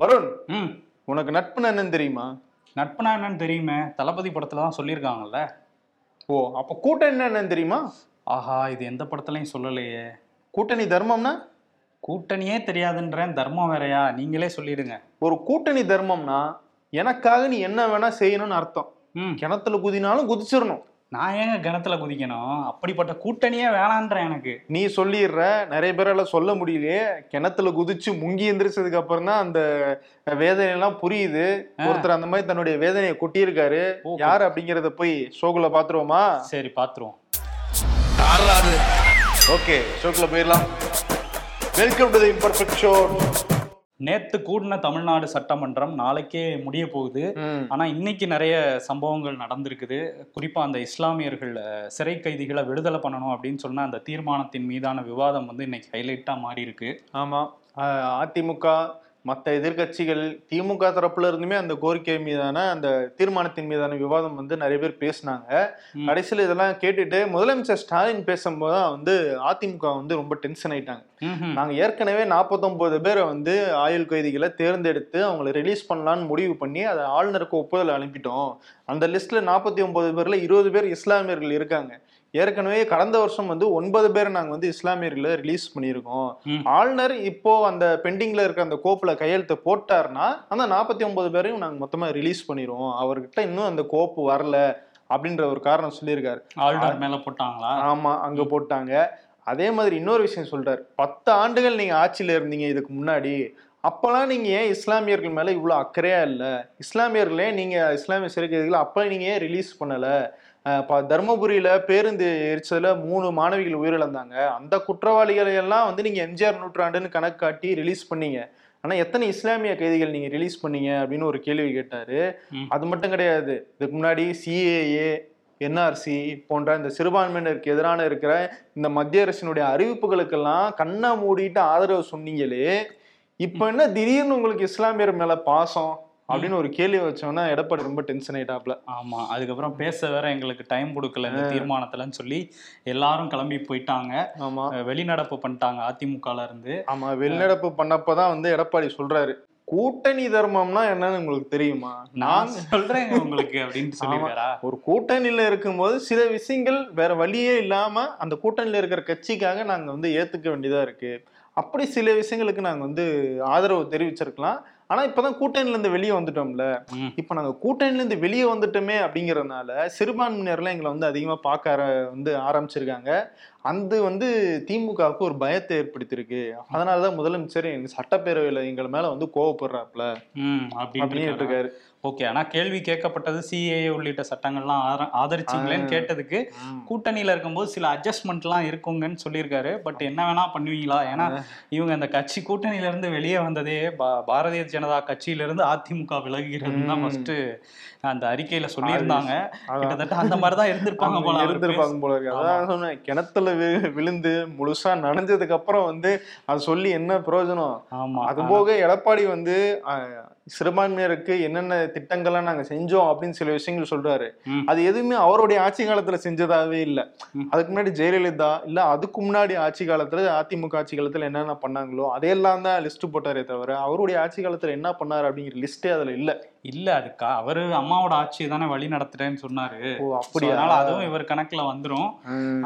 வருண் உனக்கு நட்புன்னு என்னன்னு தெரியுமா? நட்புனா என்னன்னு தெரியுமே. தளபதி படத்துல தான் சொல்லியிருக்காங்கல்ல. ஓ அப்ப கூட்டணி என்னன்னு தெரியுமா? ஆஹா இது எந்த படத்துலையும் சொல்லலையே. கூட்டணி தர்மம்னா? கூட்டணியே தெரியாதுன்றேன். தர்மம் வேறயா? நீங்களே சொல்லிடுங்க. ஒரு கூட்டணி தர்மம்னா எனக்காக நீ என்ன வேணா செய்யணும்னு அர்த்தம். ம். கிணத்துல குதினாலும் குதிச்சிடணும். நான் ஏங்க கிணத்துல குதிக்கணும்? அப்படிப்பட்ட கூட்டணியே வேணான்றேன் எனக்கு. நீ சொல்லிடுற நிறைய பேரால சொல்ல முடியலையே கிணத்துல குதிச்சு முங்கி எந்திரிச்சதுக்கு அப்புறம் தான் அந்த வேதனை எல்லாம் புரியுது ஒருத்தர் அந்த மாதிரி தன்னுடைய வேதனையை கொட்டியிருக்காரு. யார் அப்படிங்கறத போய் ஷோக்குள்ள பாத்துருவோமா? சரி பாத்துருவோம். ஓகே ஷோக்குள்ள போயிடலாம். Welcome to the imperfect show நேத்து கூடின தமிழ்நாடு சட்டமன்றம் நாளைக்கே முடிய போகுது. ஆனா இன்னைக்கு நிறைய சம்பவங்கள் நடந்திருக்குது. குறிப்பா அந்த இஸ்லாமியர்கள் சிறை கைதிகளை விடுதலை பண்ணணும் அப்படின்னு சொன்ன அந்த தீர்மானத்தின் மீதான விவாதம் வந்து இன்னைக்கு ஹைலைட்டா மாறி இருக்கு ஆமா. அதிமுக மற்ற எதிர்க்கட்சிகள் திமுக தரப்புல இருந்துமே அந்த கோரிக்கை மீதான அந்த தீர்மானத்தின் மீதான விவாதம் வந்து நிறைய பேர் பேசினாங்க. கடைசியில் இதெல்லாம் கேட்டுட்டு முதலமைச்சர் ஸ்டாலின் பேசும்போது வந்து அதிமுக வந்து ரொம்ப டென்ஷன் ஆயிட்டாங்க. நாங்க ஏற்கனவே நாற்பத்தொன்பது பேரை வந்து ஆயுள் கைதிகளை தேர்ந்தெடுத்து அவங்கள ரிலீஸ் பண்ணலான்னு முடிவு பண்ணி அதை ஆளுநருக்கு ஒப்புதல் அனுப்பிட்டோம் அந்த லிஸ்ட்ல நாற்பத்தி ஒன்பது பேர்ல இருபது பேர் இஸ்லாமியர்கள் இருக்காங்க ஏற்கனவே கடந்த வருஷம் வந்து ஒன்பது பேர் நாங்க வந்து இஸ்லாமியர்களை ரிலீஸ் பண்ணியிருக்கோம். ஆளுநர் இப்போ அந்த பெண்டிங்ல இருக்க அந்த கோப்புல கையெழுத்து போட்டாருன்னா அந்த நாற்பத்தி ஒன்பது பேரையும் நாங்க மொத்தமா ரிலீஸ் பண்ணிடுவோம் அவர்கிட்ட இன்னும் அந்த கோப்பு வரல அப்படின்ற ஒரு காரணம் சொல்லியிருக்காரு. ஆளுநர் மேல போட்டாங்களா? ஆமா அங்க போட்டாங்க. அதே மாதிரி இன்னொரு விஷயம் சொல்றாரு. பத்து ஆண்டுகள் நீங்க ஆட்சியில இருந்தீங்க இதுக்கு முன்னாடி. அப்பெல்லாம் நீங்க ஏன் இஸ்லாமியர்கள் மேல இவ்வளவு அக்கறையா இல்ல? இஸ்லாமியர்களே நீங்க இஸ்லாமிய சிறை கைதிகளை அப்ப நீங்க ஏன் ரிலீஸ் பண்ணல? தர்மபுரியில பேருந்து எரிச்சதுல மூணு மாணவிகள் உயிரிழந்தாங்க. அந்த குற்றவாளிகளை எல்லாம் வந்து நீங்க எம்ஜிஆர் நூற்றாண்டுன்னு கணக்கு காட்டி ரிலீஸ் பண்ணீங்க. ஆனா எத்தனை இஸ்லாமிய கைதிகள் நீங்க ரிலீஸ் பண்ணீங்க அப்படின்னு ஒரு கேள்வி கேட்டாரு. அது மட்டும் கிடையாது. இதுக்கு முன்னாடி சிஏஏ என்ஆர்சி போன்ற இந்த சிறுபான்மையினருக்கு எதிரான இருக்கிற இந்த மத்திய அரசினுடைய அறிவிப்புகளுக்கெல்லாம் கண்ணை மூடிட்டு ஆதரவு சொன்னீங்களே. இப்ப என்ன திடீர்னு உங்களுக்கு இஸ்லாமியர் மேல பாசம்? அப்படின்னு ஒரு கேள்வி வச்சோம்னா எடப்பாடி ரொம்ப டென்ஷன் ஆயிட்டாப்ல. ஆமா அதுக்கப்புறம் பேச வேற எங்களுக்கு டைம் கொடுக்கல இந்த தீர்மானத்துலன்னு சொல்லி எல்லாரும் கிளம்பி போயிட்டாங்க. ஆமா. வெளிநடப்பு பண்ணிட்டாங்க அதிமுகல இருந்து. ஆமா வெளிநடப்பு பண்ணப்பதான் வந்து எடப்பாடி சொல்றாரு. கூட்டணி தர்மம்னா என்னன்னு உங்களுக்கு தெரியுமா? நான் சொல்றேங்க உங்களுக்கு அப்படின்னு சொல்லிருக்காரா ஒரு கூட்டணியில இருக்கும்போது சில விஷயங்கள் வேற வழியே இல்லாம அந்த கூட்டணியில இருக்கிற கட்சிக்காக நாங்க வந்து ஏத்துக்க வேண்டியதா இருக்கு. அப்படி சில விஷயங்களுக்கு நாங்க வந்து ஆதரவு தெரிவிச்சிருக்கலாம். ஆனா இப்பதான் கூட்டணியில இருந்து வெளியே வந்துட்டோம்ல. இப்ப நாங்க கூட்டணியில இருந்து வெளியே வந்துட்டோமே அப்படிங்கறதுனால சிறுபான்மையினர்லாம் எங்களை வந்து அதிகமா பார்க்க வந்து ஆரம்பிச்சிருக்காங்க. அந்த வந்து திமுகவுக்கு ஒரு பயத்தை ஏற்படுத்தியிருக்கு. அதனாலதான் முதலமைச்சர் எங்க சட்டப்பேரவையில எங்கள் மேல வந்து கோவப்படுறாப்ல அப்படின்னு இருக்காரு. ஓகே ஆனா கேள்வி கேட்கப்பட்டது சிஏஏ உள்ளிட்ட சட்டங்கள்லாம் ஆதர- ஆதரிச்சீங்களேன்னு. கேட்டதுக்கு கூட்டணியில இருக்கும்போது சில அட்ஜஸ்ட்மெண்ட்லாம் இருக்குங்கன்னு சொல்லியிருக்காரு. பட் என்ன வேணா பண்ணுவீங்களா? ஏன்னா இவங்க அந்த கட்சி கூட்டணியில இருந்து வெளியே வந்ததே பாரதிய ஜனதா கட்சியில இருந்து அதிமுக விலகிறது தான். ஃபர்ஸ்ட் அந்த அறிக்கையில சொல்லியிருந்தாங்க. கிட்டத்தட்ட அந்த மாதிரி தான் இருந்திருப்பாங்க போல இருந்திருப்பாங்க போல இருக்கு. அதான் சொன்னேன் கிணத்துல விழுந்து முழுசா நனைஞ்சதுக்கு அப்புறம் வந்து அது சொல்லி என்ன பிரயோஜனம்? ஆமா. அது போக எடப்பாடி வந்து சிறுபான்மையருக்கு என்னென்ன திட்டங்கள்லாம் நாங்க செஞ்சோம் அப்படின்னு சில விஷயங்கள் சொல்றாரு. அது எதுவுமே அவருடைய ஆட்சி காலத்துல செஞ்சதாவே இல்ல. அதுக்கு முன்னாடி ஜெயலலிதா இல்ல அதுக்கு முன்னாடி ஆட்சி காலத்துல அதிமுக ஆட்சி காலத்துல என்னென்ன பண்ணாங்களோ அதையெல்லாம் தான் லிஸ்ட் போட்டாரே தவிர அவருடைய ஆட்சி காலத்துல என்ன பண்ணாரு அப்படிங்கிற லிஸ்டே அதுல இல்ல இல்ல அதுக்கா அவரு அம்மாவோட ஆட்சியை தானே வழி நடத்துறேன்னு சொன்னாரு அப்படியா அதனால அதுவும் இவர் கணக்குல வந்துரும்.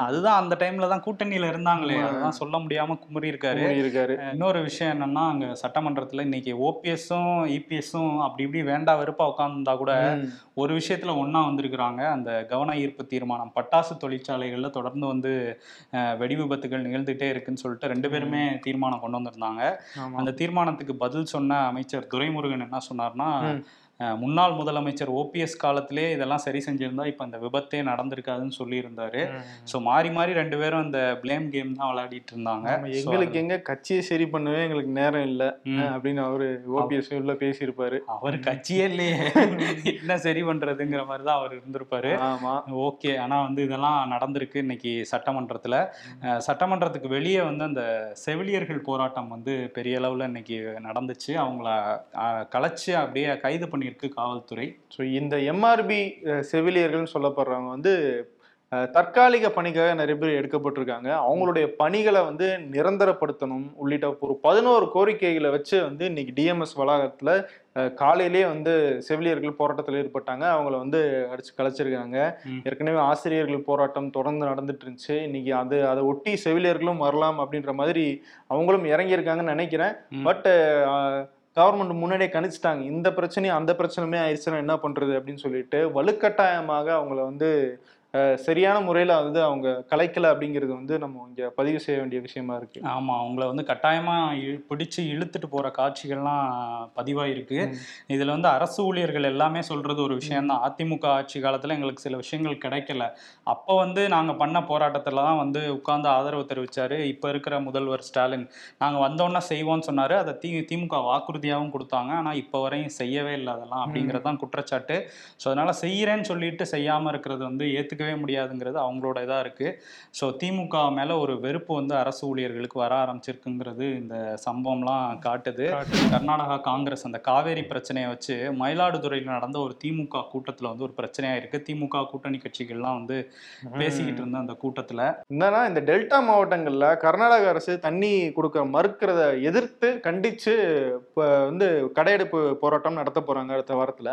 அதுதான் அந்த டைம்ல தான் கூட்டணியில இருந்தாங்களே. அதுதான் சொல்ல முடியாம குமரி இருக்காரு இருக்காரு இன்னொரு விஷயம் என்னன்னா அங்க சட்டமன்றத்துல இன்னைக்கு ஓபிஎஸும் இபிஎஸும் அப்படி இப்படி வேண்டா வெறுப்பா உட்கார்ந்தா கூட. ஒரு விஷயத்துல ஒண்ணா வந்திருக்கிறாங்க. அந்த கவன ஈர்ப்பு தீர்மானம். பட்டாசு தொழிற்சாலைகள்ல தொடர்ந்து வந்து வெடி விபத்துகள் நிகழ்ந்துட்டே இருக்குன்னு சொல்லிட்டு ரெண்டு பேருமே தீர்மானம் கொண்டு வந்திருந்தாங்க. அந்த தீர்மானத்துக்கு பதில் சொன்ன அமைச்சர் துரைமுருகன் என்ன சொன்னார்னா முன்னாள் முதலமைச்சர் ஓபிஎஸ் காலத்திலே இதெல்லாம் சரி செஞ்சிருந்தா இப்ப இந்த விபத்தே நடந்திருக்காதுன்னு சொல்லியிருந்தாரு. ஸோ மாறி மாறி ரெண்டு பேரும் அந்த ப்ளேம் கேம் தான் விளையாடிட்டு இருந்தாங்க. எங்களுக்கு எங்க கட்சியை சரி பண்ணவே எங்களுக்கு நேரம் இல்ல. அப்படின்னு அவரு ஓபிஎஸ் உள்ள பேசியிருப்பாரு. அவர் கட்சியே இல்லையே. என்ன சரி பண்றதுங்கிற மாதிரி தான் அவர் இருந்திருப்பாரு. ஆமா. ஓகே ஆனா வந்து இதெல்லாம் நடந்திருக்கு இன்னைக்கு சட்டமன்றத்துல. சட்டமன்றத்துக்கு வெளியே வந்து அந்த செவிலியர்கள் போராட்டம் வந்து பெரிய அளவுல இன்னைக்கு நடந்துச்சு. அவங்கள கலைச்சு அப்படியே கைது பண்ணியிருக்கு காவல்துறை. ஸோ இந்த எம்ஆர்பி செவிலியர்கள்னு சொல்லப்படுறவங்க வந்து தற்காலிக பணிக்காக நிறைய பேர் எடுக்கப்பட்டிருக்காங்க. அவங்களுடைய பணிகளை வந்து நிரந்தரப்படுத்தணும். உள்ளிட்ட ஒரு பதினோரு கோரிக்கைகளை வச்சு வந்து இன்னைக்கு டிஎம்எஸ் வளாகத்துல அஹ், காலையிலேயே வந்து செவிலியர்கள் போராட்டத்தில் ஈடுபட்டாங்க. அவங்கள வந்து அடிச்சு கலைச்சிருக்காங்க. ஏற்கனவே ஆசிரியர்கள் போராட்டம் தொடர்ந்து நடந்துட்டு இருந்துச்சு இன்னைக்கு அது அதை ஒட்டி செவிலியர்களும் வரலாம் அப்படின்ற மாதிரி அவங்களும் இறங்கியிருக்காங்கன்னு நினைக்கிறேன். பட் கவர்மெண்ட் முன்னாடியே கணிச்சிட்டாங்க. இந்த பிரச்சனையும் அந்த பிரச்சனையுமே ஆயிடுச்சுன்னா என்ன பண்றது அப்படின்னு சொல்லிட்டு வலுக்கட்டாயமாக அவங்கள வந்து சரியான முறையில வந்து அவங்க கலைக்கல அப்படிங்கிறது வந்து நம்ம இங்க பதிவு செய்ய வேண்டிய விஷயமா இருக்கு. ஆமா அவங்கள வந்து கட்டாயமா இழு- பிடிச்சு இழுத்துட்டு போற காட்சிகள்லாம் பதிவாயிருக்கு. இதுல வந்து அரசு ஊழியர்கள் எல்லாமே சொல்றது ஒரு விஷயம் தான். அதிமுக ஆட்சி காலத்துல எங்களுக்கு சில விஷயங்கள் கிடைக்கல. அப்ப வந்து நாங்க பண்ண போராட்டத்துல தான் வந்து உட்கார்ந்து ஆதரவு தெரிவிச்சாரு. இப்ப இருக்கிற முதல்வர் ஸ்டாலின். நாங்க வந்தோன்னே செய்வோம்னு சொன்னாரு. அதை தி திமுக வாக்குறுதியாகவும் கொடுத்தாங்க. ஆனா இப்ப வரையும் செய்யவே இல்லை அதெல்லாம் அப்படிங்கிறது தான் குற்றச்சாட்டு. ஸோ அதனால செய்யறேன்னு சொல்லிட்டு செய்யாம இருக்கிறது வந்து ஏத்துக்கவே முடியாதுங்கிறது அவங்களோட இதா இருக்கு. ஸோ திமுக மேல ஒரு வெறுப்பு வந்து அரசு ஊழியர்களுக்கு வர ஆரம்பிச்சிருக்குங்கிறது இந்த சம்பவம்லாம் காட்டுது. கர்நாடகா காங்கிரஸ் அந்த காவேரி பிரச்சனையை வச்சு மயிலாடுதுறையில் நடந்த ஒரு திமுக கூட்டத்துல வந்து ஒரு பிரச்சனையா இருக்கு. திமுக கூட்டணி கட்சிகள்லாம் வந்து பேசிக்கிட்டு இருந்த அந்த கூட்டத்துல. என்னன்னா இந்த டெல்டா மாவட்டங்கள்ல கர்நாடக அரசு தண்ணி கொடுக்க மறுக்கிறத எதிர்த்து கண்டிச்சு இப்ப வந்து கடையெடுப்பு போராட்டம் நடத்த போறாங்க அடுத்த வாரத்துல.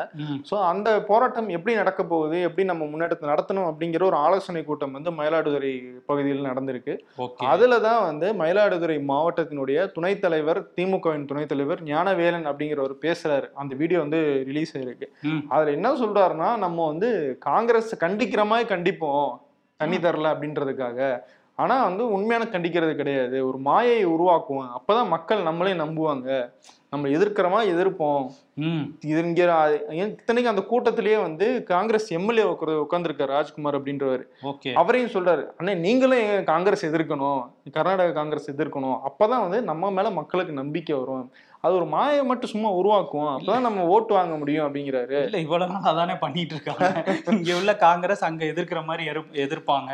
ஸோ அந்த போராட்டம் எப்படி நடக்க போகுது? எப்படி நம்ம முன்னெடுத்து நடத்தணும்? அப்படிங்கிற ஒரு ஆலோசனை கூட்டம் வந்து மயிலாடுதுறை பகுதியில் நடந்திருக்கு. அதுல தான் வந்து மயிலாடுதுறை மாவட்டத்தினுடைய துணைத் தலைவர் திமுகவின் துணைத் தலைவர் ஞானவேலன் அப்படிங்கிறவர் பேசுறாரு. அந்த வீடியோ வந்து ரிலீஸ் ஆயிருக்கு. அதுல என்ன சொல்றாருன்னா நம்ம வந்து காங்கிரஸ் கண்டிக்கிற மாதிரி கண்டிப்போம் தண்ணி தரல அப்படின்றதுக்காக. ஆனா வந்து உண்மையான கண்டிக்கிறது கிடையாது. ஒரு மாயை உருவாக்குவோம். அப்பதான் மக்கள் நம்மளே நம்புவாங்க. நம்ம எதிர்க்கிறோமா? எதிர்ப்போம். ம், இது இங்க இத்தனைக்கு அந்த கூட்டத்திலேயே வந்து காங்கிரஸ் எம்எல்ஏ உட்காந்துருக்காரு ராஜ்குமார் அப்படின்றவர். ஓகே. அவரையும் சொல்றாரு அண்ணே நீங்களும் காங்கிரஸ் எதிர்க்கணும். கர்நாடக காங்கிரஸ் எதிர்க்கணும். அப்பதான் வந்து நம்ம மேல மக்களுக்கு நம்பிக்கை வரும். அது ஒரு மாயை மட்டும் சும்மா உருவாக்குவோம் அப்பதான் நம்ம ஓட்டு வாங்க முடியும் அப்படிங்கிறாரு. இல்ல இவ்வளவு நாள் அதானே பண்ணிட்டு இருக்காங்க இங்க உள்ள காங்கிரஸ் அங்க எதிர்க்கிற மாதிரி எதிர்- எதிர்ப்பாங்க.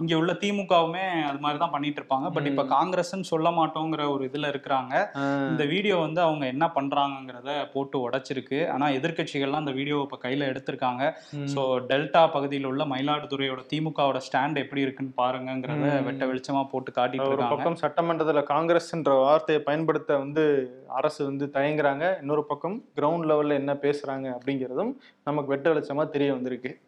இங்க உள்ள திமுகவுமே அது மாதிரி தான் பண்ணிட்டு இருப்பாங்க பட் இப்ப ம். காங்கிரஸ்ன்னு சொல்ல மாட்டோங்கிற ஒரு இதுல இருக்கிறாங்க. இந்த வீடியோ வந்து அவங்க என்ன பண்றாங்கங்கிறத போட்டு உடைச்சிருக்கு. ஆனா எதிர்க்கட்சிகள்லாம் அந்த வீடியோவை இப்ப கையில எடுத்திருக்காங்க. சோ டெல்டா பகுதியில் உள்ள மயிலாடுதுறையோட திமுகவோட ஸ்டாண்ட் எப்படி இருக்குன்னு பாருங்கங்கிறத ம். வெட்ட வெளிச்சமா போட்டு காட்டிட்டு இருக்காங்க பக்கம் சட்டமன்றத்துல காங்கிரஸ்ன்ற வார்த்தையை பயன்படுத்த வந்து அரசு வந்து தயங்குறாங்க. இன்னொரு பக்கம் கிரவுண்ட் லெவல்ல என்ன பேசுறாங்க அப்படிங்கிறதும் நமக்கு வெட்ட வெளிச்சமா தெரிய வந்திருக்கு.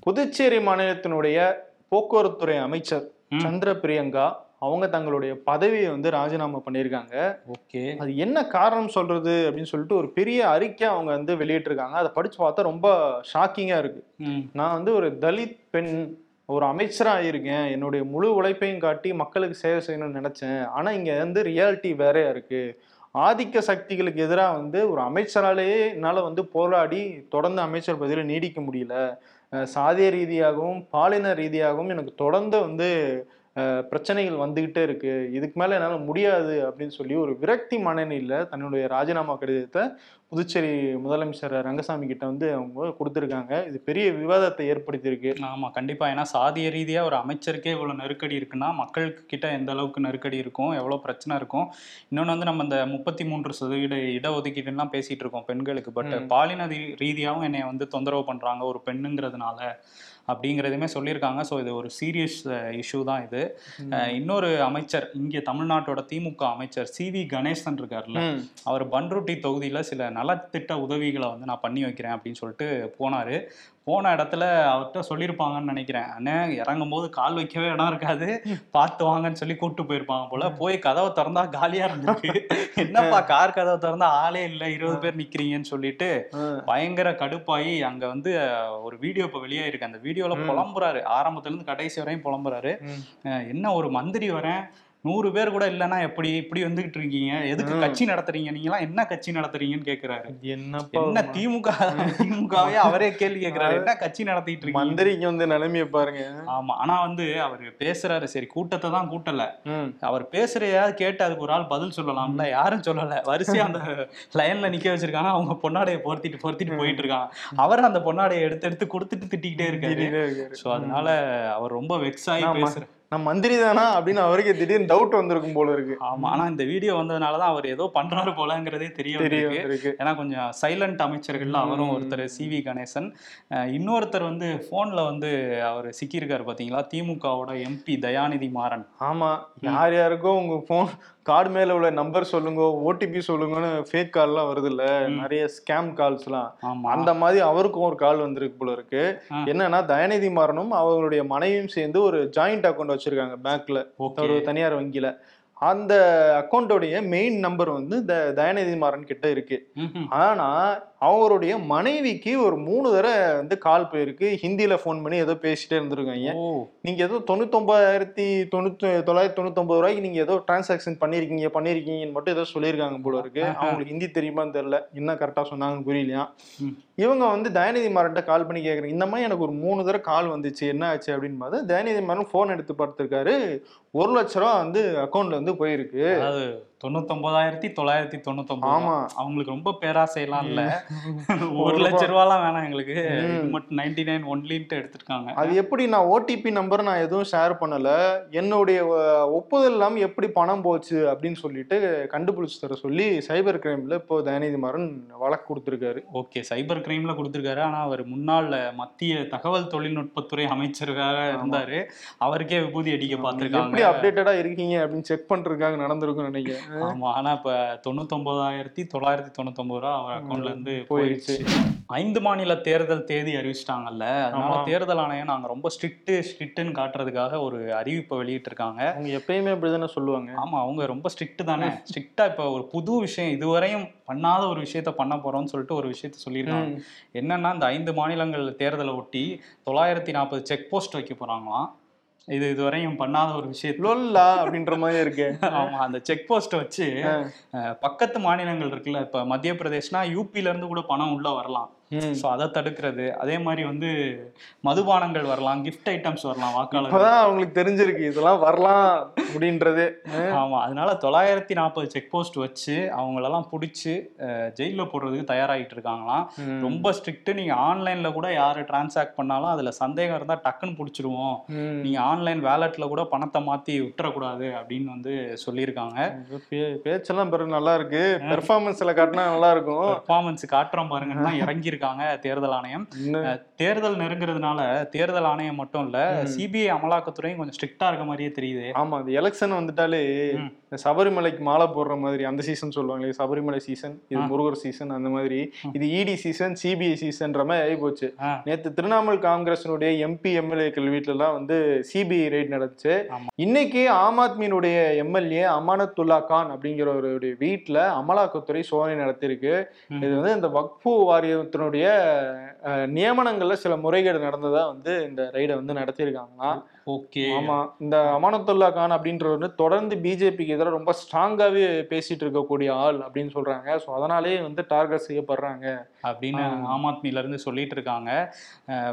புதுச்சேரி மாநிலத்தினுடைய போக்குவரத்துறை அமைச்சர். சந்திர பிரியங்கா அவங்க தங்களுடைய பதவியை வந்து ராஜினாமா பண்ணியிருக்காங்க. ஓகே. அது என்ன காரணம் சொல்றது அப்படின்னு சொல்லிட்டு ஒரு பெரிய அறிக்கை அவங்க வந்து வெளியிட்டிருக்காங்க. அதை படிச்சு பார்த்தா ரொம்ப ஷாக்கிங்கா இருக்கு. நான் வந்து ஒரு தலித் பெண் ஒரு அமைச்சரா இருக்கேன் என்னுடைய முழு உழைப்பையும் காட்டி மக்களுக்கு சேவை செய்யணும்னு நினைச்சேன். ஆனா இங்க வந்து ரியாலிட்டி வேறையா இருக்கு. ஆதிக்க சக்திகளுக்கு எதிராக வந்து ஒரு அமைச்சராலேயே என்னால் வந்து போராடி தொடர்ந்து அமைச்சர் பதவியில் நீடிக்க முடியல. சாதிய ரீதியாகவும் பாலின ரீதியாகவும் எனக்கு தொடர்ந்து வந்து பிரச்சனைகள் வந்துகிட்டே இருக்கு. இதுக்கு மேல என்னால முடியாது அப்படின்னு சொல்லி ஒரு விரக்தி மனநிலையில தன்னுடைய ராஜினாமா கடிதத்தை புதுச்சேரி முதலமைச்சர் ரங்கசாமி கிட்ட வந்து அவங்க கொடுத்துருக்காங்க. இது பெரிய விவாதத்தை ஏற்படுத்தியிருக்கு. ஆமா கண்டிப்பா. ஏன்னா சாதிய ரீதியா ஒரு அமைச்சருக்கே இவ்வளவு நெருக்கடி இருக்குன்னா மக்களுக்கு கிட்ட எந்த அளவுக்கு நெருக்கடி இருக்கும் எவ்வளவு பிரச்சனை இருக்கும். இன்னொன்னு வந்து நம்ம இந்த முப்பத்தி மூன்று சதவீத இடஒதுக்கீடுலாம் பேசிட்டு இருக்கோம் பெண்களுக்கு. பட். பாலின ரீ- ரீதியாவும் என்னைய வந்து தொந்தரவு பண்றாங்க ஒரு பெண்ணுங்கிறதுனால. அப்படிங்கிறதுமே சொல்லியிருக்காங்க. ஸோ இது ஒரு சீரியஸ் இஷ்யூ தான் இது. அஹ், இன்னொரு அமைச்சர் இங்கே தமிழ்நாட்டோட திமுக அமைச்சர் சி வி கணேசன் இருக்கார்ல. அவர் பன்ருட்டி தொகுதியில சில நலத்திட்ட உதவிகளை வந்து நான் பண்ணி வைக்கிறேன் அப்படின்னு சொல்லிட்டு போனாரு. போன இடத்துல அவர்கிட்ட சொல்லியிருப்பாங்கன்னு நினைக்கிறேன். அண்ணே இறங்கும் போது கால் வைக்கவே இடம் இருக்காது. பார்த்து வாங்கன்னு சொல்லி கூப்பிட்டு போயிருப்பாங்க போல. போய் கதவை திறந்தா காலியா இருந்திருக்கு. என்னப்பா கார் கதவை திறந்தா ஆளே இல்லை. இருபது பேர் நிக்கிறீங்கன்னு சொல்லிட்டு. பயங்கர கடுப்பாயி அங்க வந்து ஒரு வீடியோ இப்ப வெளியாயிருக்கு. அந்த வீடியோல. புலம்புறாரு. ஆரம்பத்துல இருந்து கடைசி வரையும் புலம்புறாரு. என்ன ஒரு மந்திரி வரேன்? நூறு பேர் கூட இல்லைன்னா எப்படி இப்படி வந்துகிட்டு இருக்கீங்க? எதுக்கு. கட்சி நடத்துறீங்க? நீங்களாம் என்ன கட்சி நடத்துறீங்கன்னு கேக்குறாரு. என்னப்பா என்ன திமுக திமுகவே அவரே கேள்வி கேக்குறாரு. என்ன கட்சி நடத்திட்டு இருக்கீங்க? மந்திரிக்கு வந்து நிலைமைய பாருங்க. ஆமா ஆனா வந்து அவர் பேசுறாரு. சரி கூட்டத்தை தான் கூட்டல. அவர் பேசுறையாவது கேட்டு அதுக்கு ஒரு ஆள் பதில் சொல்லலாம்ல. யாரும் சொல்லல. வரிசையா அந்த லைன்ல நிக்க வச்சிருக்காங்க. அவங்க பொன்னாடையை பொருத்திட்டு பொருத்திட்டு போயிட்டு இருக்காங்க. அவர் அந்த பொன்னாடையை எடுத்து எடுத்து கொடுத்துட்டு திட்டிக்கிட்டே இருக்காரு. சோ அதனால அவர் ரொம்ப வெக்ஸ் ஆகி ஆமா. நான் மந்திரி தானா அப்படின்னு அவருக்கே திடீர்னு டவுட் வந்திருக்கும் போல இருக்கு. ஆமா ஆனா இந்த வீடியோ வந்ததுனாலதான் அவர் ஏதோ பண்றாரு போலங்கிறதே தெரிய வந்திருக்கு. ஏன்னா கொஞ்சம் சைலண்ட் அமைச்சர்கள்ல அவரும். ஒருத்தர் சி வி கணேசன். இன்னொருத்தர் வந்து போன்ல வந்து அவர் சிக்கியிருக்காரு பாத்தீங்களா? திமுகவோட எம்பி தயாநிதி மாறன். ஆமா யார் யாருக்கோ உங்க போன் கார்டு மேல உள்ள நம்பர் சொல்லுங்க ஓடிபி சொல்லுங்கன்னு ஃபேக் கால்லாம் வருது இல்ல. நிறைய ஸ்கேம் கால்ஸ்லாம் அந்த மாதிரி அவருக்கும் ஒரு கால் வந்திருக்கு போல இருக்கு. என்னன்னா தயாநிதி மாறனும் அவங்களுடைய மனைவியும் சேர்ந்து ஒரு ஜாயிண்ட் அக்கௌண்ட் வச்சிருக்காங்க பேங்க்ல ஒரு தனியார் வங்கியில. அந்த அக்கௌண்ட்டோடைய மெயின் நம்பர் வந்து த தயாநிதி மாறன் கிட்ட இருக்கு. ஆனா அவருடைய மனைவிக்கு ஒரு மூணு தடவை வந்து கால் போயிருக்கு. ஹிந்தியில ஃபோன் பண்ணி ஏதோ பேசிட்டே இருந்திருக்காங்க. நீங்க ஏதோ தொண்ணூத்தொன்பதாயிரத்தி தொண்ணூத்தி தொள்ளாயிரத்தி தொண்ணூத்தொன்பது ரூபாய்க்கு நீங்க ஏதோ டிரான்சாக்ஷன் பண்ணிருக்கீங்க பண்ணிருக்கீங்கன்னு மட்டும் ஏதோ சொல்லியிருக்காங்க போல இருக்கு. அவங்களுக்கு ஹிந்தி தெரியுமான்னு தெரியல. என்ன கரெக்டா சொன்னாங்கன்னு புரியலையா. இவங்க வந்து தயாநிதி மாறன்ட்ட கால் பண்ணி கேக்குறாங்க. இந்த மாதிரி எனக்கு ஒரு மூணு தடவை கால் வந்துச்சு. என்ன ஆச்சு அப்படின்னு பார்த்தா தயாநிதி மாறன் ஃபோன் எடுத்து பார்த்திருக்காரு. ஒரு லட்ச ரூபா வந்து அக்கௌண்ட்ல வந்து போயிருக்கு. தொண்ணூத்தொன்பதாயிரத்தி தொள்ளாயிரத்தி தொண்ணூத்தொன்பது ஆமா. அவங்களுக்கு ரொம்ப பேராசையெல்லாம் இல்ல. ஒரு லட்ச ரூபாலாம் வேணாம் எங்களுக்கு. மட்டும் நைன்டி நைன் ஒன்லின்ட்டு எடுத்துருக்காங்க. அது எப்படி நான் ஓடிபி நம்பர் நான் எதுவும் ஷேர் பண்ணல. என்னுடைய ஒப்புதல் இல்லாம எப்படி பணம் போச்சு அப்படின்னு சொல்லிட்டு கண்டுபிடிச்சு தர சொல்லி சைபர் கிரைம்ல இப்போ தயாநிதி மாறன் வழக்கு கொடுத்திருக்காரு. ஓகே சைபர் கிரைம்ல கொடுத்துருக்காரு. ஆனா அவர் முன்னாள் மத்திய தகவல் தொழில்நுட்பத்துறை அமைச்சராக இருந்தாரு. அவருக்கே விபூதி அடிக்க எப்படி பார்த்திருக்காங்க. அப்டேட்டடா இருக்கீங்க அப்படின்னு செக் பண்றதுக்காக நடந்திருக்கும் நினைக்கிறேன். ஆமா ஆனா இப்ப தொண்ணூத்தொன்பதாயிரத்தி தொள்ளாயிரத்தி தொண்ணூத்தொன்பது ரூபா அவர் அக்கௌண்ட்ல இருந்து போயிடுச்சு. ஐந்து மாநில தேர்தல் தேதி அறிவிச்சிட்டாங்கல்ல அதனால. தேர்தல் ஆணையம் நாங்க ரொம்ப ஸ்ட்ரிக்ட் ஸ்ட்ரிக்ட்னு காட்டுறதுக்காக ஒரு அறிவிப்பை வெளியிட்டு இருக்காங்க அவங்க எப்பயுமே அப்படிதானே சொல்லுவாங்க. ஆமா அவங்க ரொம்ப ஸ்ட்ரிக்ட் தானே. ஸ்ட்ரிக்டா இப்ப ஒரு புது விஷயம் இதுவரையும் பண்ணாத ஒரு விஷயத்த பண்ண போறோம்னு சொல்லிட்டு ஒரு விஷயத்த சொல்லியிருக்காங்க. என்னன்னா இந்த ஐந்து மாநிலங்கள் தேர்தலை ஒட்டி தொள்ளாயிரத்தி நாற்பது செக் போஸ்ட் வைக்க போறாங்களாம். இது இதுவரையும் பண்ணாத ஒரு விஷயத்துல லொல்லா அப்படின்ற மாதிரி இருக்கு. ஆமா அந்த செக் போஸ்ட்டை வச்சு பக்கத்து மாநிலங்கள் இருக்குல்ல இப்ப மத்திய பிரதேஷ்னா யூபில இருந்து கூட பணம் உள்ள வரலாம். ஸோ அதை தடுக்கிறது. அதே மாதிரி வந்து மதுபானங்கள் வரலாம் கிஃப்ட் ஐட்டம்ஸ் வரலாம் வாக்காளர் இப்பதான் அவங்களுக்கு தெரிஞ்சிருக்கு இதெல்லாம் வரலாம் அப்படின்றது. ஆமா அதனால தொள்ளாயிரத்தி நாற்பது செக் போஸ்ட் வச்சு அவங்களெல்லாம் பிடிச்சி ஜெயிலில் போடுறதுக்கு தயாராகிட்டு இருக்காங்களாம். ரொம்ப ஸ்ட்ரிக்ட் நீங்க ஆன்லைன்ல கூட யாரு டிரான்சாக்ட் பண்ணாலும் அதுல சந்தேகம் இருந்தா டக்குன்னு பிடிச்சிருவோம். ம். நீங்க ஆன்லைன் வேலட்ல கூட பணத்தை மாத்தி விட்டுறக்கூடாது அப்படின்னு வந்து சொல்லியிருக்காங்க. பே- பேச்செல்லாம் பிறகு நல்லா இருக்கு. பெர்ஃபார்மன்ஸ்ல காட்டினா நல்லா இருக்கும். பெர்ஃபார்மன்ஸ் காட்டுறோம் பாருங்கன்னா இறங்கியிருக்காங்க தேர்தல் ஆணையம். தேர்தல் நெருங்குறதுனால தேர்தல் ஆணையம் மட்டும் இல்ல சிபிஐ அமலாக்கத்துறையும் கொஞ்சம் ஸ்ட்ரிக்டா இருக்க மாதிரியே தெரியுது. ஆமா அந்த எலெக்ஷன் வந்துட்டாலே சபரிமலைக்கு மாலை போடுற மாதிரி அந்த சீசன் சொல்லுவாங்களே சபரிமலை சீசன் இது. முருகர் சீசன் அந்த மாதிரி இது இடி சீசன் சிபிஐ சீசன்ற மாதிரி ஆகி போச்சு. நேத்து திரிணாமுல் காங்கிரஸினுடைய எம்பி எம்எல்ஏக்கள் வீட்டுல எல்லாம் வந்து சிபிஐ ரைட் நடந்துச்சு. இன்னைக்கு ஆம் ஆத்மியினுடைய எம்எல்ஏ அமானத்துல்லா கான் அப்படிங்கிறவருடைய வீட்டுல அமலாக்கத்துறை சோதனை நடத்தியிருக்கு. ம். இது வந்து இந்த வக்ஃபு வாரியத்தினுடைய தன்னுடைய நியமனங்களில் சில முறைகேடு நடந்ததாக வந்து இந்த ரைடை வந்து நடத்தியிருக்காங்களாம். ஓகே. ஆமா இந்த அமானத்துல்லா கான் அப்படின்றவர் வந்து தொடர்ந்து பிஜேபிக்கு எதிராக ரொம்ப ஸ்ட்ராங்காவே பேசிட்டு இருக்கக்கூடிய ஆள் அப்படின்னு சொல்றாங்க. ஸோ அதனாலேயே வந்து டார்கெட் செய்யப்படுறாங்க. அப்படின்னு. ஆம் ஆத்மில இருந்து சொல்லிட்டு இருக்காங்க.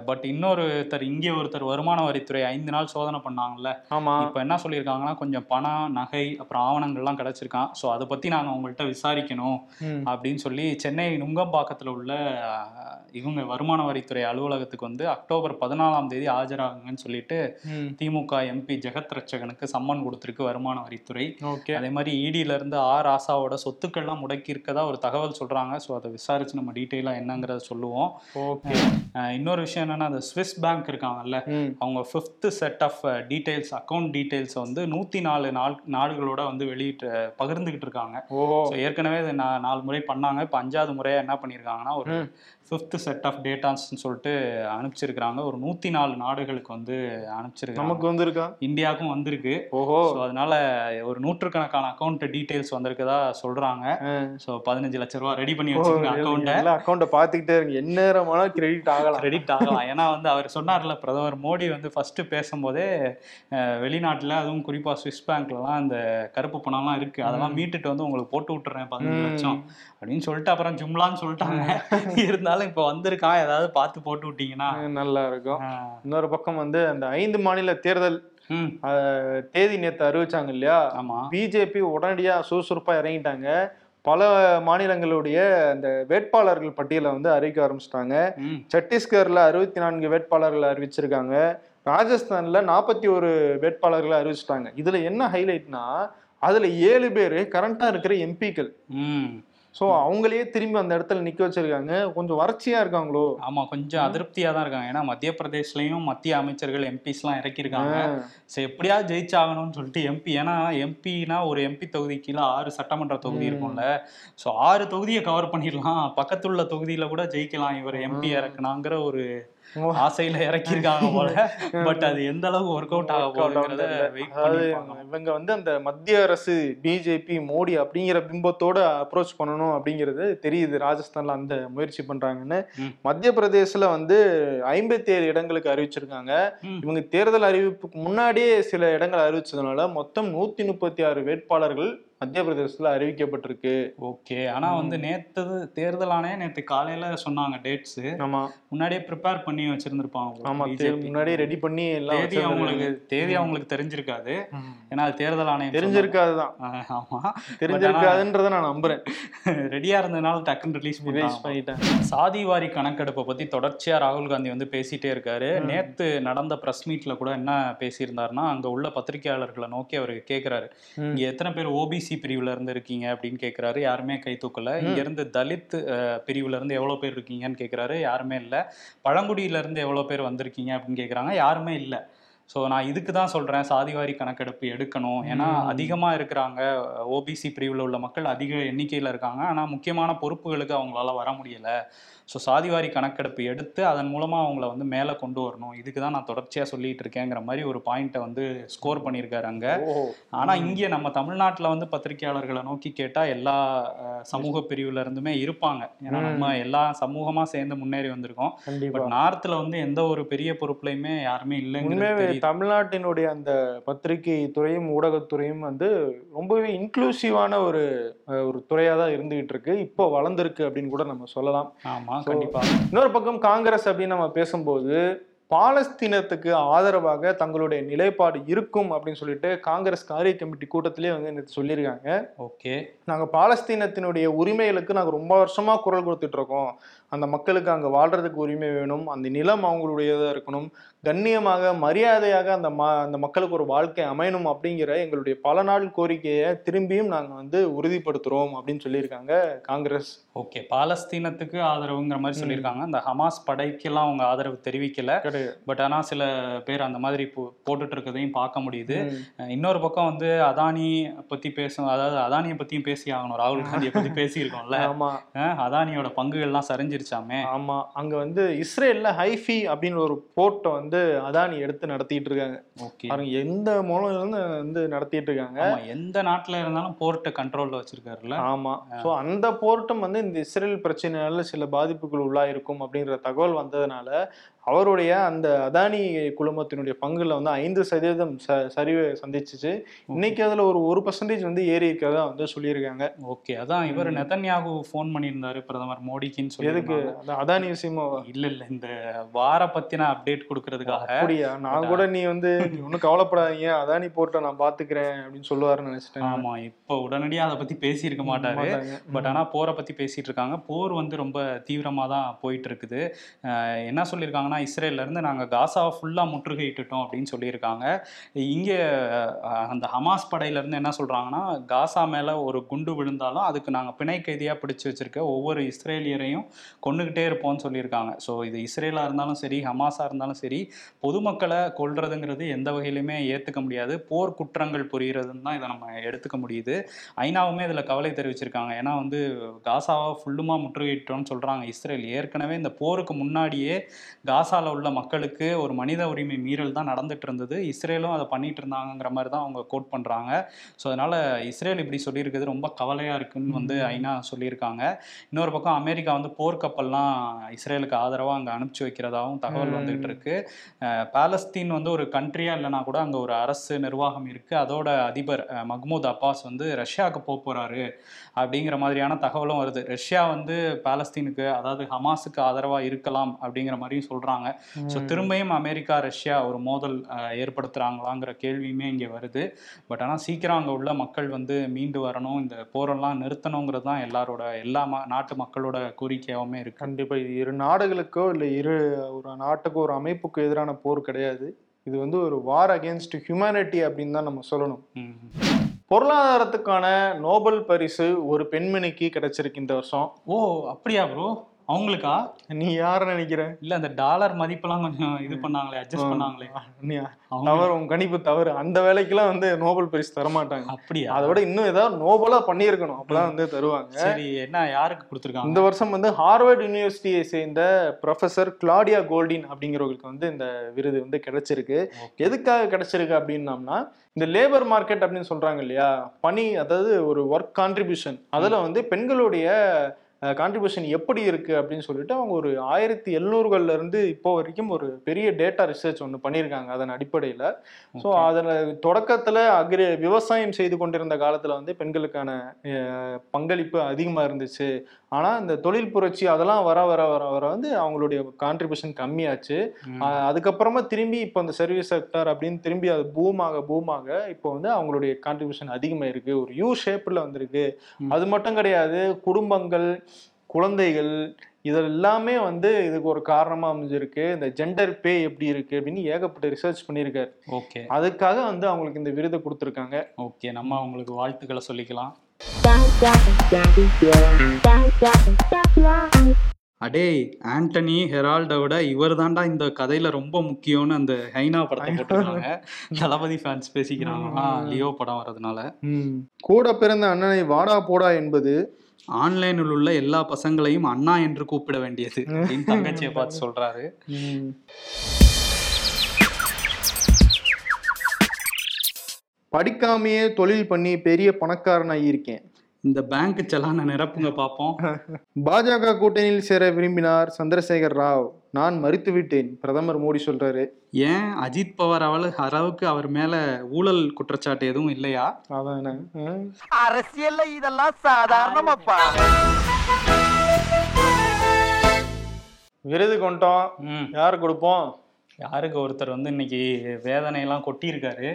பட் இன்னொருத்தர் இங்கே ஒருத்தர் வருமான வரித்துறை ஐந்து நாள் சோதனை பண்ணாங்கல்ல. ஆமா. இப்போ என்ன சொல்லியிருக்காங்கன்னா கொஞ்சம் பணம் நகை அப்புறம் ஆவணங்கள்லாம் கிடைச்சிருக்கான். ஸோ அதை பத்தி நாங்க உங்கள்கிட்ட விசாரிக்கணும். அப்படின்னு சொல்லி சென்னை நுங்கம்பாக்கத்துல உள்ள இவங்க வருமான வரித்துறை அலுவலகத்துக்கு வந்து அக்டோபர் பதினாலாம் தேதி ஆஜராகுங்கன்னு சொல்லிட்டு. திமுக எம்பி ஜெகத் ரட்சகனுக்கு சம்மன் கொடுத்திருக்கு வருமான வரித்துறை. ஓகே. அதே மாதிரி இடியில இருந்து ஆர் ராசாவோட சொத்துக்கள்லாம் முடக்கி இருக்கதா ஒரு தகவல் சொல்றாங்க. ஸோ அதை விசாரிச்சு நம்ம டீட்டெயிலாக என்னங்கிறத சொல்லுவோம். ஓகே. இன்னொரு விஷயம் என்னன்னா அந்த ஸ்விஸ் பேங்க் இருக்காங்கல்ல. அவங்க fifth set of details account details வந்து நூத்தி நாலு நாள் நாடுகளோட வந்து வெளியிட்டு பகிர்ந்துகிட்டு இருக்காங்க. ஏற்கனவே இது நாலு முறை பண்ணாங்க. இப்போ அஞ்சாவது முறையா என்ன பண்ணியிருக்காங்கன்னா ஒரு. ஃபிஃப்த் செட் ஆஃப் டேட்டாஸ்ன்னு சொல்லிட்டு அனுப்பிச்சிருக்கிறாங்க. ஒரு நூத்தி நாலு நாடுகளுக்கு வந்து அனுப்பிச்சிருக்காங்க. நமக்கு வந்திருக்கா? இந்தியாவுக்கும் வந்திருக்கு. ஓஹோ. அதனால ஒரு நூற்றுக்கணக்கான அக்கௌண்ட் டீடைல்ஸ் வந்திருக்கதா சொல்றாங்க. ஸோ பதினஞ்சு லட்ச ரூபா ரெடி பண்ணி வச்சிருக்க அக்கௌண்ட்டை அக்கௌண்ட்டை பார்த்துக்கிட்டே இருங்க. எந்நேரமானாலும் கிரெடிட் ஆகலாம். கிரெடிட் ஆகலாம். ஏன்னா வந்து அவர் சொன்னார்ல பிரதமர் மோடி வந்து ஃபர்ஸ்ட் பேசும்போதே வெளிநாட்டுல அதுவும் குறிப்பா சுவிஸ் பேங்க்லலாம் அந்த கருப்பு பணம்லாம் இருக்கு. அதெல்லாம் மீட்டுட்டு வந்து உங்களுக்கு போட்டு விட்டுறேன் பதினஞ்சு லட்சம். அப்படின்னு சொல்லிட்டு அப்புறம் ஜும்லான்னு சொல்லிட்டாங்க. இருந்தாலும் இப்போ வந்திருக்கான் ஏதாவது பார்த்து போட்டு விட்டீங்கன்னா. நல்லா இருக்கும். இன்னொரு பக்கம் வந்து அந்த ஐந்து மாநில தேர்தல் ம். அஹ், தேதி நேத்து அறிவிச்சாங்க இல்லையா? ஆமா. பிஜேபி உடனடியா சுறுசுறுப்பா இறங்கிட்டாங்க. பல மாநிலங்களுடைய அந்த வேட்பாளர்கள் பட்டியலை வந்து அறிவிக்க ஆரம்பிச்சிட்டாங்க. சத்தீஸ்கர்ல அறுபத்தி நான்கு வேட்பாளர்கள் அறிவிச்சிருக்காங்க. ராஜஸ்தான்ல நாற்பத்தி ஒரு வேட்பாளர்களை அறிவிச்சிட்டாங்க. இதுல என்ன ஹைலைட்னா அதுல ஏழு பேர் கரண்டா இருக்கிற எம்பிக்கள் ஸோ அவங்களையே திரும்பி அந்த இடத்துல நிக்க வச்சிருக்காங்க. கொஞ்சம் வறட்சியா இருக்காங்களோ? ஆமா கொஞ்சம் அதிருப்தியா தான் இருக்காங்க. ஏன்னா மத்திய பிரதேஷ்லயும் மத்திய அமைச்சர்கள் எம்பிஸ் எல்லாம் இறக்கியிருக்காங்க சரி எப்படியாவது ஜெயிச்சாகணும்னு சொல்லிட்டு எம்பி ஏன்னா எம்பினா ஒரு எம்பி தொகுதி கீழே ஆறு சட்டமன்ற தொகுதி. இருக்கும்ல. ஸோ ஆறு தொகுதியை கவர் பண்ணிடலாம். பக்கத்துள்ள தொகுதியில கூட ஜெயிக்கலாம். இவர் எம்பி ம். இறக்குனாங்கிற ஒரு. ஆசையில இறக்கியிருக்காங்க போல பட் அது எந்த அளவுக்கு ஒர்க் அவுட் ஆக அதாவது பார்க்கலாம். இவங்க வந்து அந்த மத்திய அரசு பிஜேபி மோடி அப்படிங்கிற பிம்பத்தோட அப்ரோச் பண்ணணும் அப்படிங்கிறது தெரியுது ராஜஸ்தான்ல அந்த முயற்சி பண்றாங்கன்னு. மத்திய பிரதேசல வந்து ஐம்பத்தி ஏழு இடங்களுக்கு அறிவிச்சிருக்காங்க. இவங்க தேர்தல் அறிவிப்புக்கு முன்னாடியே சில இடங்கள் அறிவிச்சதுனால மொத்தம் நூத்தி முப்பத்தி ஆறு வேட்பாளர்கள் மத்திய பிரதேசத்துல அறிவிக்கப்பட்டிருக்கு. ஓகே. ஆனா வந்து நேத்து தேர்தல் ஆணையம் நேத்து காலையில சொன்னாங்க டேட்ஸ். ஆமா. முன்னாடியே ப்ரிப்பேர் பண்ணி வச்சிருந்திருப்பாங்க. முன்னாடியே ரெடி பண்ணி எல்லாம் தேதி. அவங்களுக்கு தேதி அவங்களுக்கு தெரிஞ்சிருக்காது. ஏன்னா அது தேர்தல் ஆணையம் தெரிஞ்சிருக்காதுதான் சொன்னாங்க. ஆ, ஆமா. தெரிஞ்சிருக்காதுன்றத நான் நம்புறேன். ரெடியா இருந்ததுனால டக்குன்னு ரிலீஸ் ரிலீஸ் பண்ணிட்டேன் சாதிவாரி கணக்கெடுப்பை பத்தி தொடர்ச்சியா ராகுல் காந்தி வந்து பேசிட்டே இருக்காரு. நேத்து நடந்த பிரஸ் மீட்ல கூட என்ன பேசியிருந்தாருன்னா அங்க உள்ள பத்திரிகையாளர்களை நோக்கி அவர் கேக்குறாரு. ம். இங்க எத்தனை பேர் ஓபிசி பிரிவுல இருந்து இருக்கீங்க அப்படின்னு கேக்குறாரு. யாருமே கை தூக்கல. இங்க இருந்து தலித் பிரிவுல இருந்து எவ்வளவு பேர் இருக்கீங்கன்னு கேக்குறாரு. யாருமே இல்ல. பழங்குடியில இருந்து எவ்வளவு பேர் வந்திருக்கீங்க அப்படின்னு கேக்குறாங்க. யாருமே இல்ல. ஸோ நான் இதுக்கு தான் சொல்றேன். சாதிவாரி கணக்கெடுப்பு எடுக்கணும். ஏன்னா ம். அதிகமா இருக்கிறாங்க ஓபிசி பிரிவுல உள்ள மக்கள் அதிக எண்ணிக்கையில இருக்காங்க. ஆனா முக்கியமான பொறுப்புகளுக்கு அவங்களால வர முடியல. ஸோ சாதிவாரி கணக்கெடுப்பு எடுத்து அதன் மூலமா அவங்கள வந்து மேலே கொண்டு வரணும். இதுக்கு தான் நான் தொடர்ச்சியா சொல்லிட்டு இருக்கேங்கிற மாதிரி ஒரு பாயிண்ட்டை வந்து ஸ்கோர் பண்ணியிருக்காரு அங்க. ஓஹோ ஆனா இங்கே நம்ம தமிழ்நாட்டுல வந்து பத்திரிகையாளர்களை நோக்கி கேட்டா எல்லா சமூக பிரிவுல இருந்துமே இருப்பாங்க. ஏன்னா. நம்ம எல்லா சமூகமா சேர்ந்து முன்னேறி வந்திருக்கோம். பட் நார்த்ல வந்து எந்த ஒரு பெரிய பொறுப்புலையுமே யாருமே இல்லைங்கிறது தமிழ்நாட்டினுடைய அந்த பத்திரிகை துறையும் ஊடகத்துறையும் வந்து ரொம்பவே இன்க்ளூசிவான ஒரு ஒரு துறையா தான் இருந்துகிட்டு இருக்கு. இப்போ வளர்ந்துருக்கு அப்படின்னு கூட நம்ம சொல்லலாம். ஆமா கண்டிப்பா. இன்னொரு பக்கம் காங்கிரஸ் அப்படின்னு நம்ம பேசும்போது பாலஸ்தீனத்துக்கு ஆதரவாக தங்களுடைய நிலைப்பாடு இருக்கும் அப்படின்னு சொல்லிட்டு காங்கிரஸ் காரிய கமிட்டி கூட்டத்திலே வந்து நேத்து சொல்லியிருக்காங்க. ஓகே. நாங்க பாலஸ்தீனத்தினுடைய உரிமைகளுக்கு நாங்க ரொம்ப வருஷமா குரல் கொடுத்துட்டு இருக்கோம். அந்த மக்களுக்கு அங்க வாழ்றதுக்கு உரிமை வேணும். அந்த நிலம் அவங்களுடையதா இருக்கணும். கண்ணியமாக மரியாதையாக அந்த ம அந்த மக்களுக்கு ஒரு வாழ்க்கை அமையணும் அப்படிங்கிற எங்களுடைய பல நாள் கோரிக்கையை திரும்பியும் நாங்க வந்து உறுதிப்படுத்துறோம் அப்படின்னு சொல்லியிருக்காங்க காங்கிரஸ். ஓகே. பாலஸ்தீனத்துக்கு ஆதரவுங்கிற மாதிரி சொல்லியிருக்காங்க. அந்த ஹமாஸ் படைக்கெல்லாம் அவங்க ஆதரவு தெரிவிக்கல. பட் ஆனா சில பேர் அந்த மாதிரி போ- போட்டுட்டு இருக்கதையும் பார்க்க முடியுது. இன்னொரு பக்கம் வந்து அதானி பத்தி பேசும் அதாவது அதானியை பத்தியும் பேசி ஆகணும் ராகுல் காந்தியை பத்தி பேசியிருக்கோம்ல. அதானியோட பங்குகள்லாம் சரிஞ்சிருச்சாமே ஆமா. அங்க வந்து இஸ்ரேல்ல ஹைஃபி அப்படின்னு ஒரு போர்ட்டை வந்து அதானி எடுத்து நடத்திட்டு இருக்காங்க. ஓகே. பாருங்க எந்த மூலம் இருந்து வந்து நடத்திட்டு இருக்காங்க? எந்த நாட்டுல இருந்தாலும் போர்ட்டை கண்ட்ரோல்ல வச்சிருக்காருல்ல? ஆமா. சோ அந்த போர்ட்டும் வந்து இந்த இஸ்ரேல் பிரச்சனையால சில பாதிப்புகள் உள்ளாயிருக்கும் அப்படின்ற தகவல் வந்ததுனால அவருடைய அந்த அதானி குழுமத்தினுடைய பங்குல வந்து ஐந்து சதவீதம் ச- சரிவை சந்திச்சுச்சு. இன்னைக்கு அதுல ஒரு ஒரு பர்சன்டேஜ் வந்து ஏறி இருக்கிறதா வந்து சொல்லியிருக்காங்க. ஓகே. அதான் இவர். நெதன்யாகு ஃபோன் பண்ணியிருந்தாரு பிரதமர் மோடிக்குன்னு எதுக்கு? சொல்லி அந்த அதானி விஷயமா இல்ல இல்ல. இந்த வார பத்தின அப்டேட் கொடுக்கறதுக்காக. அப்படியா? நான் கூட நீ வந்து நீ ஒன்றும் கவலைப்படாதீங்க. அதானி போர்ட்டை நான் பாத்துக்கிறேன் அப்படின்னு சொல்லுவாருன்னு நினைச்சிட்டேன். ஆமா. இப்போ உடனடியா அதை பத்தி பேசியிருக்க மாட்டாரு. பட் ஆனா போரை பத்தி பேசிட்டு இருக்காங்க. போர் வந்து ரொம்ப தீவிரமா தான் போயிட்டு இருக்குது. என்ன சொல்லியிருக்காங்கன்னா ஆனால் இருந்து நாங்கள் காசாவை ஃபுல்லாக முற்றுகையிட்டுட்டோம் அப்படின்னு சொல்லியிருக்காங்க. இங்கே அந்த ஹமாஸ் படையிலேருந்து என்ன சொல்கிறாங்கன்னா காசா மேலே ஒரு குண்டு விழுந்தாலும் அதுக்கு நாங்கள் பிணை கைதியாக பிடிச்சி வச்சிருக்க ஒவ்வொரு இஸ்ரேலியரையும் கொண்டுகிட்டே இருப்போம்னு சொல்லியிருக்காங்க. ஸோ இது இஸ்ரேலாக இருந்தாலும் சரி ஹமாஸாக இருந்தாலும் சரி பொதுமக்களை கொள்றதுங்கிறது எந்த வகையிலுமே ஏற்றுக்க முடியாது. போர் குற்றங்கள் புரிகிறதுன்னு தான் இதை நம்ம எடுத்துக்க முடியுது. ஐநாவுமே இதில் கவலை தெரிவிச்சிருக்காங்க. ஏன்னா வந்து காசாவை ஃபுல்லுமா முற்றுகையிட்டோம்னு சொல்கிறாங்க இஸ்ரேல். ஏற்கனவே இந்த போருக்கு முன்னாடியே காசால உள்ள மக்களுக்கு ஒரு மனித உரிமை மீறல் தான் நடந்துட்டு இருந்தது. இஸ்ரேலும் அதை பண்ணிட்டு இருந்தாங்கங்கிற மாதிரி தான் அவங்க கோட் பண்ணுறாங்க ஸோ அதனால இஸ்ரேல் இப்படி சொல்லியிருக்கிறது ரொம்ப கவலையாக இருக்குன்னு வந்து ஐநா சொல்லியிருக்காங்க. இன்னொரு பக்கம் அமெரிக்கா வந்து போர்க்கப்பல்லாம் இஸ்ரேலுக்கு ஆதரவாக அங்கே அனுப்பிச்சு வைக்கிறதாவும் தகவல். வந்துகிட்டு இருக்கு. பாலஸ்தீன் வந்து ஒரு கண்ட்ரியா இல்லைனா கூட அங்கே ஒரு அரசு நிர்வாகம் இருக்கு. அதோட அதிபர் மஹ்மூத் அப்பாஸ் வந்து ரஷ்யாவுக்கு போக போறாரு அப்படிங்கிற மாதிரியான தகவலும் வருது. ரஷ்யா வந்து பாலஸ்தீனுக்கு அதாவது ஹமாஸுக்கு ஆதரவா இருக்கலாம் அப்படிங்கிற மாதிரியும் சொல்றாங்க ஸோ. திரும்பியும் அமெரிக்கா ரஷ்யா ஒரு மோதல் ஏற்படுத்துறாங்களாங்கிற கேள்வியுமே இங்கே வருது. பட் ஆனால் சீக்கிரம் அங்கே உள்ள மக்கள் வந்து மீண்டு வரணும் இந்த போரெல்லாம் நிறுத்தணுங்கிறது தான் எல்லாரோட எல்லா நாட்டு மக்களோட கோரிக்கையாவுமே இருக்கு. கண்டிப்பா இது இரு நாடுகளுக்கோ இல்ல இரு ஒரு நாட்டுக்கோ ஒரு அமைப்புக்கு எதிரான போர் கிடையாது. இது வந்து ஒரு வார் அகேன்ஸ்ட் ஹியூமனிட்டி அப்படின்னு தான் நம்ம சொல்லணும். பொருளாதாரத்துக்கான நோபல் பரிசு ஒரு பெண்மணிக்கு கிடைச்சிருக்கு இந்த வருஷம். ஓ அப்படியா ப்ரோ அவங்களுக்கா? நீ யார நினைக்கிற? இல்ல அந்த டாலர் மதிப்பெல்லாம் கொஞ்சம் இது பண்ணாங்களே அட்ஜஸ்ட் பண்ணாங்களே. தவறு உன் கணிப்பு தவறு. அந்த வேலைக்கெல்லாம் வந்து நோபல் பரிசு தரமாட்டாங்க. அப்படியா? அதை விட இன்னும் ஏதாவது நோபலா பண்ணியிருக்கணும். அப்பதான் வந்து தருவாங்க. சரி என்ன யாருக்கு கொடுத்துருக்காங்க? இந்த வருஷம் வந்து ஹார்வர்ட் யூனிவர்சிட்டியை சேர்ந்த ப்ரொஃபசர் கிளாடியா கோல்டின் அப்படிங்கிறவங்களுக்கு வந்து இந்த விருது வந்து கிடைச்சிருக்கு. எதுக்காக கிடைச்சிருக்கு அப்படின்னம்னா இந்த லேபர் மார்க்கெட் அப்படின்னு சொல்றாங்க இல்லையா? பணி அதாவது ஒரு ஒர்க் கான்ட்ரிபியூஷன் அதுல வந்து பெண்களுடைய கான்ட்ரிபியூஷன் எப்படி இருக்கு அப்படின்னு சொல்லிட்டு அவங்க ஒரு ஆயிரத்தி எழுநூறுகள்ல இருந்து இப்போ வரைக்கும் ஒரு பெரிய டேட்டா ரிசர்ச் ஒன்று பண்ணியிருக்காங்க அதன் அடிப்படையில். ஸோ. அதில் தொடக்கத்தில் அக்ரி விவசாயம் செய்து கொண்டிருந்த காலத்தில் வந்து பெண்களுக்கான பங்களிப்பு அதிகமாக இருந்துச்சு. ஆனால் இந்த தொழில் புரட்சி அதெல்லாம் வர வர வர வர வந்து அவங்களுடைய கான்ட்ரிபியூஷன் கம்மியாச்சு. அதுக்கப்புறமா திரும்பி இப்போ இந்த சர்வீஸ் செக்டர் அப்படின்னு திரும்பி அது பூமாக பூமாக இப்போ வந்து அவங்களுடைய கான்ட்ரிபியூஷன் அதிகமாக இருக்கு. ஒரு யூ ஷேப்பில் வந்திருக்கு. அது மட்டும் கிடையாது. குடும்பங்கள் குழந்தைகள் இதெல்லாமே வந்து இதுக்கு ஒரு காரணமா அமைஞ்சிருக்கு. இந்த ஜெண்டர் பே எப்படி இருக்கு அப்படின்னு ஏகப்பட்ட ரிசர்ச் பண்ணியிருக்காரு. ஓகே. அதுக்காக வந்து அவங்களுக்கு இந்த விருதை கொடுத்துருக்காங்க. ஓகே நம்ம அவங்களுக்கு வாழ்த்துக்களை சொல்லிக்கலாம். அடே ஆண்டனி ஹெரால்டை விட இவர் தாண்டா இந்த கதையில ரொம்ப முக்கியம்னு அந்த ஹைனா படத்தை போட்டிருக்காங்க. தளபதி ஃபேன்ஸ் பேசிக்கிறாங்களா லியோ படம் வர்றதுனால. கூட பிறந்த அண்ணனை வாடா போடா என்பது ஆன்லைனில் உள்ள எல்லா பசங்களையும் அண்ணா என்று கூப்பிட வேண்டியது அப்படின்னு தங்கச்சியை பார்த்து சொல்றாரு. படிக்காமையே தொழில் பண்ணி பெரிய பணக்காரன் ஆகியிருக்கேன் இந்த பேங்க் செலான நிரப்புங்க பார்ப்போம் பாஜக கூட்டணியில் சேர விரும்பினார் சந்திரசேகர் ராவ். நான் மறுத்து விட்டேன் பிரதமர் மோடி சொல்றாரு. ஏன்? அஜித் பவார் அவள் அளவுக்கு அவர் மேல ஊழல் குற்றச்சாட்டு எதுவும் இல்லையா? அதானே? அரசியல்ல இதெல்லாம் சாதாரணமாப்பா. விருது கொண்டோம். யார் கொடுப்போம்? யாருக்கு ஒருத்தர் வந்து இன்னைக்கு வேதனையெல்லாம் கொட்டியிருக்காரு.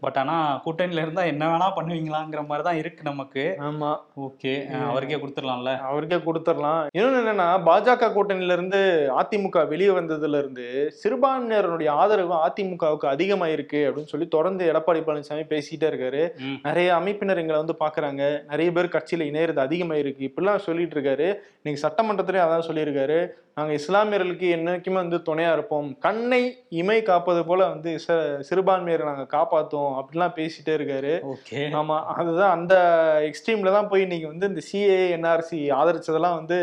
பட் ஆனா கூட்டணியில இருந்தா என்ன வேணா பண்ணுவீங்களாங்கிற மாதிரி தான் இருக்கு நமக்கு. ஆமா. ஓகே. அவருக்கே கொடுத்துடலாம்ல. அவருக்கே கொடுத்துடலாம். இன்னொன்னு என்னன்னா பாஜக கூட்டணியில இருந்து அதிமுக வெளியே வந்ததுல இருந்து சிறுபான்மையினருடைய ஆதரவு அதிமுகவுக்கு அதிகமா இருக்கு அப்படின்னு சொல்லி தொடர்ந்து எடப்பாடி பழனிசாமி பேசிட்டே இருக்காரு. நிறைய அமைப்பினர் எங்களை வந்து பாக்குறாங்க. நிறைய பேர் கட்சியில இணையறது அதிகமா இருக்கு இப்படிலாம் சொல்லிட்டு இருக்காரு. இன்னைக்கு சட்டமன்றத்திலே அதான் சொல்லியிருக்காரு. நாங்க இஸ்லாமியர்களுக்கு என்னைக்குமே வந்து துணையா இருப்போம். கண்ணை இமை காப்பது போல வந்து ச- சிறுபான்மையரை நாங்க காப்பாத்துவோம் அப்படிலாம் பேசிட்டே இருக்காரு. ஓகே. ஆமா அதுதான் அந்த எக்ஸ்ட்ரீம்ல தான் போய் நீங்க வந்து இந்த சிஏ என்ஆர்சி ஆதரிச்சதெல்லாம் வந்து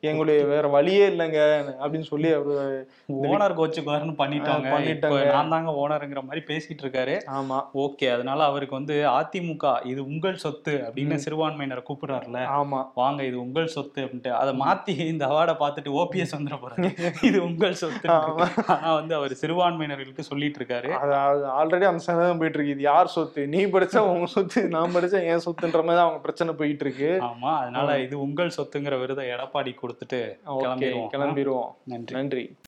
எங்களுடைய வேற வழியே இல்லைங்க அப்படின்னு சொல்லி அவரு ஓனர் கோச்சுக்குவாருன்னு பண்ணிட்டாங்க. பண்ணிட்டாங்க. நான் தாங்க ஓனருங்கிற மாதிரி பேசிட்டு இருக்காரு. ஆமா. ஓகே அதனால அவருக்கு வந்து அதிமுக இது உங்கள் சொத்து அப்படின்னு சிறுபான்மையினரை கூப்பிடுறாருல ஆமா. வாங்க இது உங்கள் சொத்து அப்படின்ட்டு. அதை மாத்தி இந்த அவார்டை பார்த்துட்டு ஓபிஎஸ் வந்துட போறாரு இது உங்கள் சொத்து. ஆனா வந்து அவர் சிறுபான்மையினர்களுக்கு சொல்லிட்டு இருக்காரு அது ஆல்ரெடி அந்த சந்தேகம் போயிட்டு இருக்கு இது யார் சொத்து? நீ படிச்சா உங்க சொத்து நான் படிச்சா என் சொத்துன்ற மாதிரி தான் அவங்க பிரச்சனை போயிட்டு இருக்கு ஆமா அதனால இது உங்கள் சொத்துங்கிற விருதை எடப்பாடி கொடுத்துட்டு கிளம்பிடுவோம் கிளம்பிடுவோம் நன்றி. நன்றி.